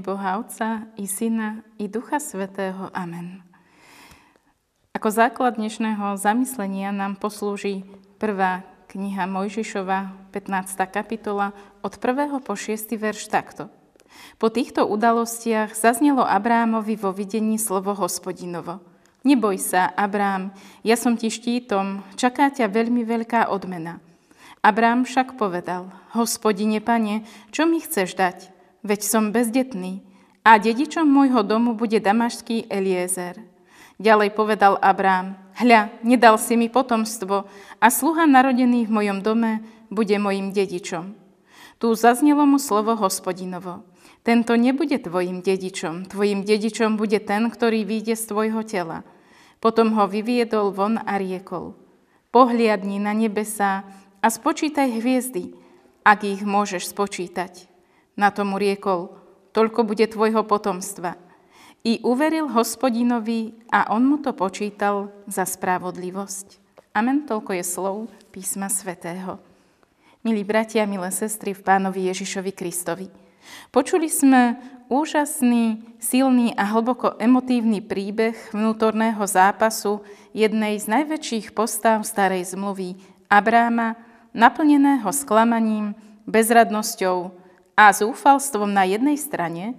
Boha Otca i Syna i Ducha Svetého. Amen. Ako základ dnešného zamyslenia nám poslúži prvá kniha Mojžišova, 15. kapitola, od 1. po 6. verš takto. Po týchto udalostiach zaznelo Abrámovi vo videní slovo hospodinovo. Neboj sa, Abrám, ja som ti štítom, čaká ťa veľmi veľká odmena. Abrám však povedal, hospodine pane, čo mi chceš dať? Veď som bezdetný a dedičom môjho domu bude damašský Eliezer. Ďalej povedal Abrám, hľa, nedal si mi potomstvo a sluha narodený v mojom dome bude mojim dedičom. Tu zaznelo mu slovo hospodinovo. Tento nebude tvojim dedičom, tvojim dedičom bude ten, ktorý vyjde z tvojho tela. Potom ho vyviedol von a riekol. Pohliadni na nebesá a spočítaj hviezdy, ak ich môžeš spočítať. Na tomu riekol, toľko bude tvojho potomstva. I uveril hospodinovi a on mu to počítal za spravodlivosť. Amen, toľko je slov písma svätého. Milí bratia, milé sestry v pánovi Ježišovi Kristovi. Počuli sme úžasný, silný a hlboko emotívny príbeh vnútorného zápasu jednej z najväčších postav starej zmluvy, Abráma, naplneného sklamaním, bezradnosťou, a zúfalstvom na jednej strane,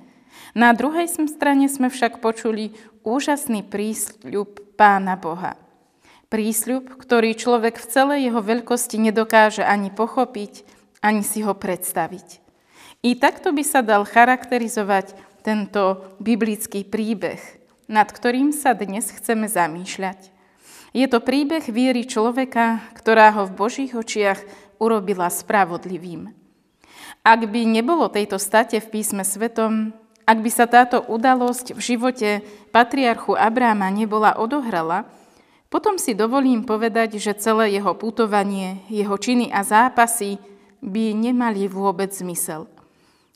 na druhej strane sme však počuli úžasný prísľub Pána Boha. Prísľub, ktorý človek v celej jeho veľkosti nedokáže ani pochopiť, ani si ho predstaviť. I takto by sa dal charakterizovať tento biblický príbeh, nad ktorým sa dnes chceme zamýšľať. Je to príbeh viery človeka, ktorá ho v Božích očiach urobila spravodlivým. Ak by nebolo tejto state v písme svetom, ak by sa táto udalosť v živote patriarchu Abráma nebola odohrala, potom si dovolím povedať, že celé jeho putovanie, jeho činy a zápasy by nemali vôbec zmysel.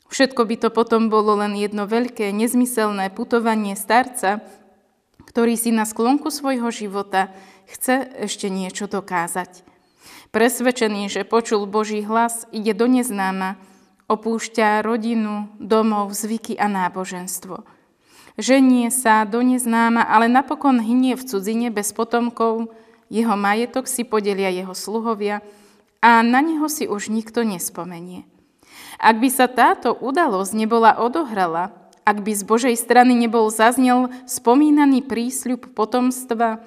Všetko by to potom bolo len jedno veľké, nezmyselné putovanie starca, ktorý si na sklonku svojho života chce ešte niečo dokázať. Presvedčený, že počul Boží hlas, ide do neznáma, Opúšťa rodinu, domov, zvyky a náboženstvo. Ženie sa do neznáma, ale napokon hynie v cudzine bez potomkov, jeho majetok si podelia jeho sluhovia a na neho si už nikto nespomenie. Ak by sa táto udalosť nebola odohrala, ak by z Božej strany nebol zaznel spomínaný prísľub potomstva,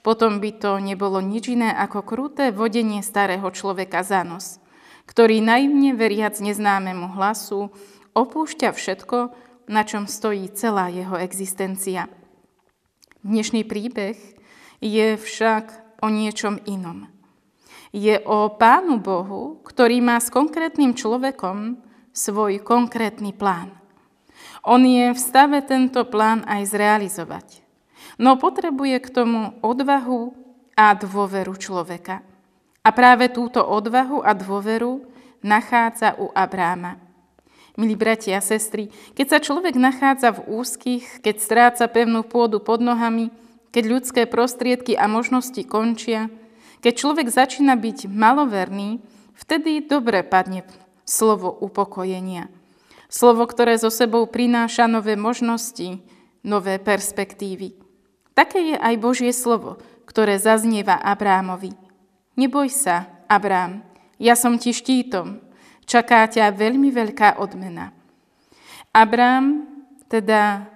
potom by to nebolo nič iné ako kruté vodenie starého človeka za nos – ktorý naivne veriac neznámemu hlasu opúšťa všetko, na čom stojí celá jeho existencia. Dnešný príbeh je však o niečom inom. Je o Pánu Bohu, ktorý má s konkrétnym človekom svoj konkrétny plán. On je v stave tento plán aj zrealizovať. No potrebuje k tomu odvahu a dôveru človeka. A práve túto odvahu a dôveru nachádza u Abráma. Milí bratia a sestry, keď sa človek nachádza v úzkých, keď stráca pevnú pôdu pod nohami, keď ľudské prostriedky a možnosti končia, keď človek začína byť maloverný, vtedy dobre padne slovo upokojenia. Slovo, ktoré so sebou prináša nové možnosti, nové perspektívy. Také je aj Božie slovo, ktoré zaznieva Abrámovi. Neboj sa, Abrám, ja som ti štítom, čaká ťa veľmi veľká odmena. Abrám teda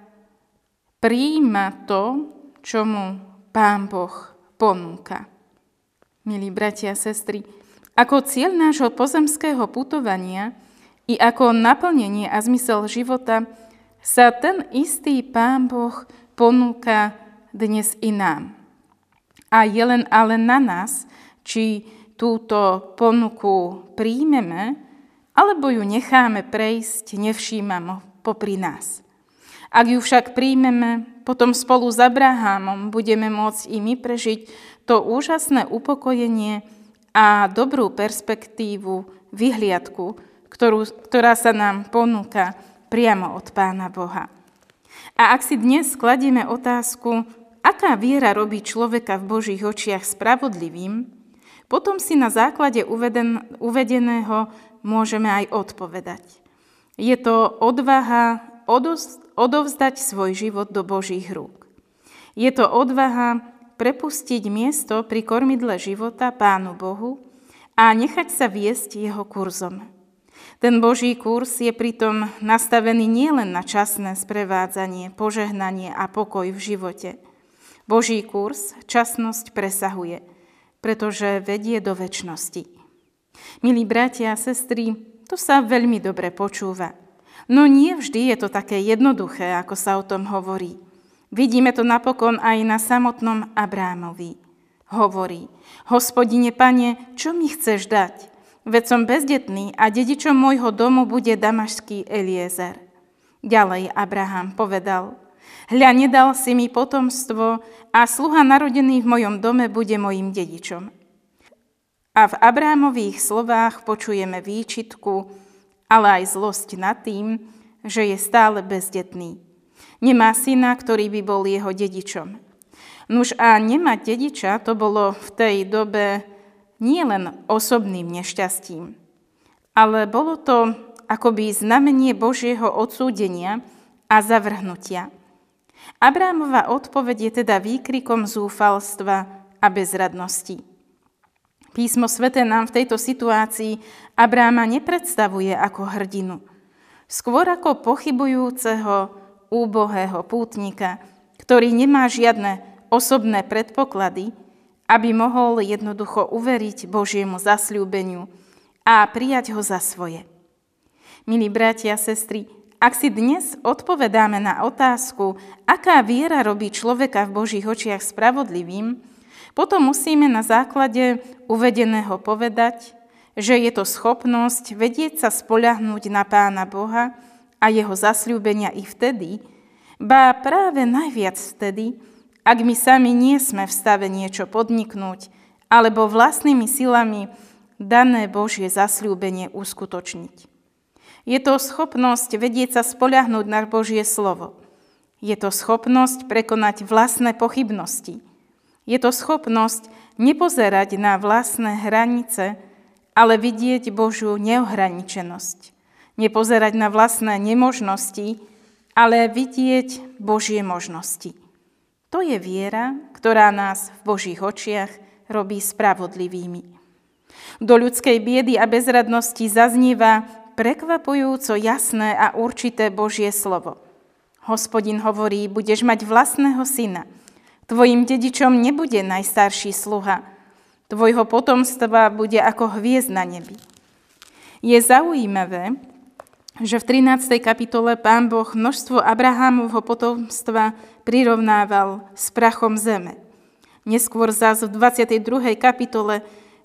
prijíma to, čo mu Pán Boh ponúka. Milí bratia a sestry, ako cieľ nášho pozemského putovania i ako naplnenie a zmysel života sa ten istý Pán Boh ponúka dnes i nám. A je len ale na nás, či túto ponuku príjmeme, alebo ju necháme prejsť nevšímamo popri nás. Ak ju však príjmeme, potom spolu s Abrahamom budeme môcť i my prežiť to úžasné upokojenie a dobrú perspektívu, vyhliadku, ktorú, ktorá sa nám ponúka priamo od Pána Boha. A ak si dnes skladieme otázku, aká viera robí človeka v Božích očiach spravodlivým, potom si na základe uvedeného môžeme aj odpovedať. Je to odvaha odovzdať svoj život do Božích rúk. Je to odvaha prepustiť miesto pri kormidle života Pánu Bohu a nechať sa viesť jeho kurzom. Ten Boží kurz je pritom nastavený nielen na časné sprevádzanie, požehnanie a pokoj v živote. Boží kurz časnosť presahuje, pretože vedie do väčšnosti. Milí bratia a sestry, to sa veľmi dobre počúva. No nie vždy je to také jednoduché, ako sa o tom hovorí. Vidíme to napokon aj na samotnom Abrámovi. Hovorí, hospodine pane, čo mi chceš dať? Veď som bezdetný a dedičom môjho domu bude damašský Eliezer. Ďalej Abraham povedal, hľa nedal si mi potomstvo a sluha narodený v mojom dome bude mojim dedičom. A v Abrámových slovách počujeme výčitku, ale aj zlosť nad tým, že je stále bezdetný. Nemá syna, ktorý by bol jeho dedičom. Nuž a nemať dediča to bolo v tej dobe nielen osobným nešťastím, ale bolo to akoby znamenie Božieho odsúdenia a zavrhnutia. Abrámova odpoveď je teda výkrikom zúfalstva a bezradnosti. Písmo svete nám v tejto situácii Abráma nepredstavuje ako hrdinu, skôr ako pochybujúceho, úbohého pútnika, ktorý nemá žiadne osobné predpoklady, aby mohol jednoducho uveriť Božiemu zasľúbeniu a prijať ho za svoje. Milí bratia a sestry, ak si dnes odpovedáme na otázku, aká viera robí človeka v Božích očiach spravodlivým, potom musíme na základe uvedeného povedať, že je to schopnosť vedieť sa spoľahnúť na Pána Boha, a jeho zasľúbenia i vtedy, ba práve najviac vtedy, ak my sami nie sme v stave niečo podniknúť alebo vlastnými silami dané Božie zasľúbenie uskutočniť. Je to schopnosť vedieť sa spoľahnúť na Božie slovo. Je to schopnosť prekonať vlastné pochybnosti. Je to schopnosť nepozerať na vlastné hranice, ale vidieť Božiu neohraničenosť nepozerať na vlastné nemožnosti, ale vidieť Božie možnosti. To je viera, ktorá nás v Božích očiach robí spravodlivými. Do ľudskej biedy a bezradnosti zaznieva prekvapujúco jasné a určité Božie slovo. Hospodin hovorí, budeš mať vlastného syna. Tvojim dedičom nebude najstarší sluha. Tvojho potomstva bude ako hviezd na nebi. Je zaujímavé, že v 13. kapitole pán Boh množstvo Abrahámovho potomstva prirovnával s prachom zeme. Neskôr zás v 22. kapitole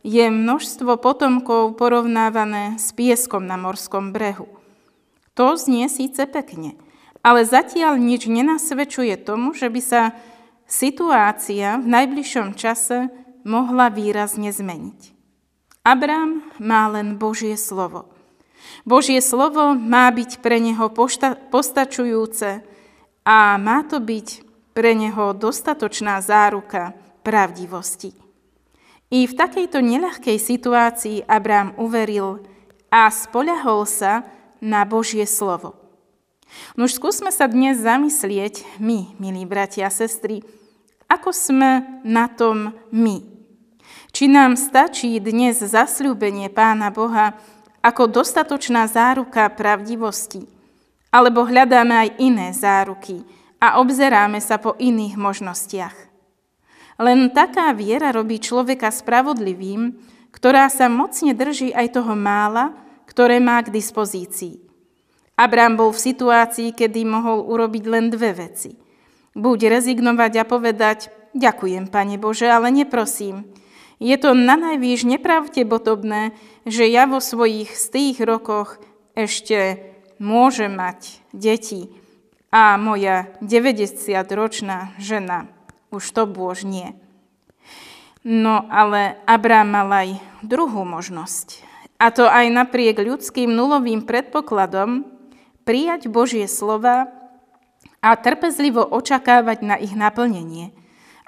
je množstvo potomkov porovnávané s pieskom na morskom brehu. To znie síce pekne, ale zatiaľ nič nenasvedčuje tomu, že by sa situácia v najbližšom čase mohla výrazne zmeniť. Abrám má len Božie slovo – Božie slovo má byť pre neho postačujúce a má to byť pre neho dostatočná záruka pravdivosti. I v takejto neľahkej situácii Abrám uveril a spoľahol sa na Božie slovo. Nož skúsme sa dnes zamyslieť my, milí bratia a sestry, ako sme na tom my. Či nám stačí dnes zasľúbenie Pána Boha, ako dostatočná záruka pravdivosti, alebo hľadáme aj iné záruky a obzeráme sa po iných možnostiach. Len taká viera robí človeka spravodlivým, ktorá sa mocne drží aj toho mála, ktoré má k dispozícii. Abrám bol v situácii, kedy mohol urobiť len dve veci. Buď rezignovať a povedať, ďakujem, Pane Bože, ale neprosím, je to na najvýš nepravdepodobné, že ja vo svojich stých rokoch ešte môžem mať deti a moja 90-ročná žena už to bôž nie. No ale Abrám mal aj druhú možnosť. A to aj napriek ľudským nulovým predpokladom prijať Božie slova a trpezlivo očakávať na ich naplnenie –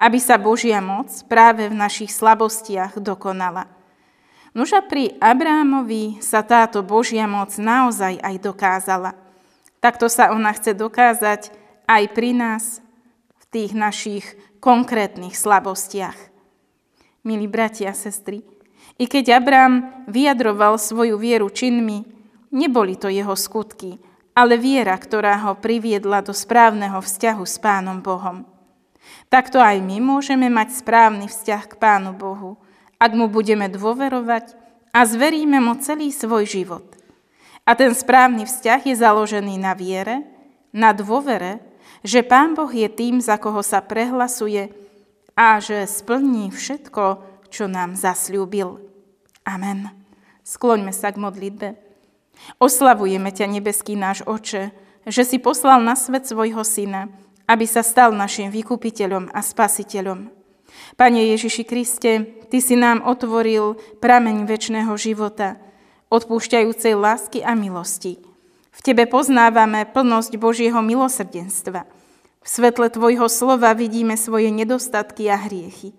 aby sa Božia moc práve v našich slabostiach dokonala. Nož a pri Abrámovi sa táto Božia moc naozaj aj dokázala. Takto sa ona chce dokázať aj pri nás tých našich konkrétnych slabostiach. Milí bratia a sestry, i keď Abrám vyjadroval svoju vieru činmi, neboli to jeho skutky, ale viera, ktorá ho priviedla do správneho vzťahu s Pánom Bohom. Takto aj my môžeme mať správny vzťah k Pánu Bohu, ak mu budeme dôverovať a zveríme mu celý svoj život. A ten správny vzťah je založený na viere, na dôvere, že Pán Boh je tým, za koho sa prehlasuje a že splní všetko, čo nám zasľúbil. Amen. Skloňme sa k modlitbe. Oslavujeme ťa, nebeský náš oče, že si poslal na svet svojho syna, aby sa stal našim vykupiteľom a spasiteľom. Pane Ježiši Kriste, Ty si nám otvoril prameň väčšného života, odpúšťajúcej lásky a milosti. V Tebe poznávame plnosť Božieho milosrdenstva. V svetle Tvojho slova vidíme svoje nedostatky a hriechy.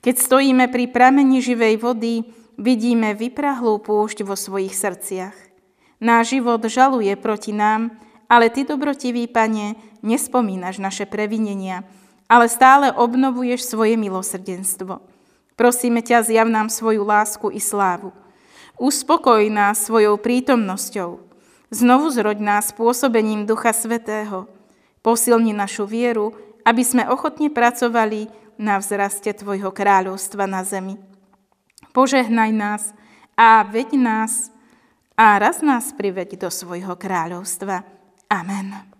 Keď stojíme pri prameni živej vody, vidíme vyprahlú púšť vo svojich srdciach. Náš život žaluje proti nám, ale Ty, dobrotivý Pane, nespomínaš naše previnenia, ale stále obnovuješ svoje milosrdenstvo. Prosíme ťa, zjav nám svoju lásku i slávu. Uspokoj nás svojou prítomnosťou. Znovu zroď nás pôsobením Ducha Svetého. Posilni našu vieru, aby sme ochotne pracovali na vzraste Tvojho kráľovstva na zemi. Požehnaj nás a veď nás a raz nás priveď do svojho kráľovstva. Amen.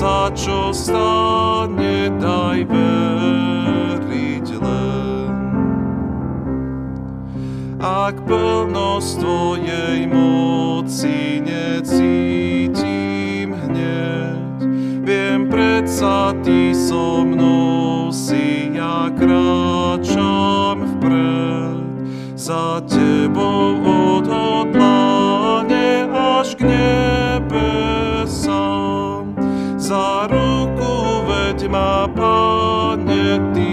sa, čo stane, daj veriť len. Ak plnosť Tvojej moci necítim hneď, viem predsa Ty so mnou si, ja kráčam vpred za Tebou. came upon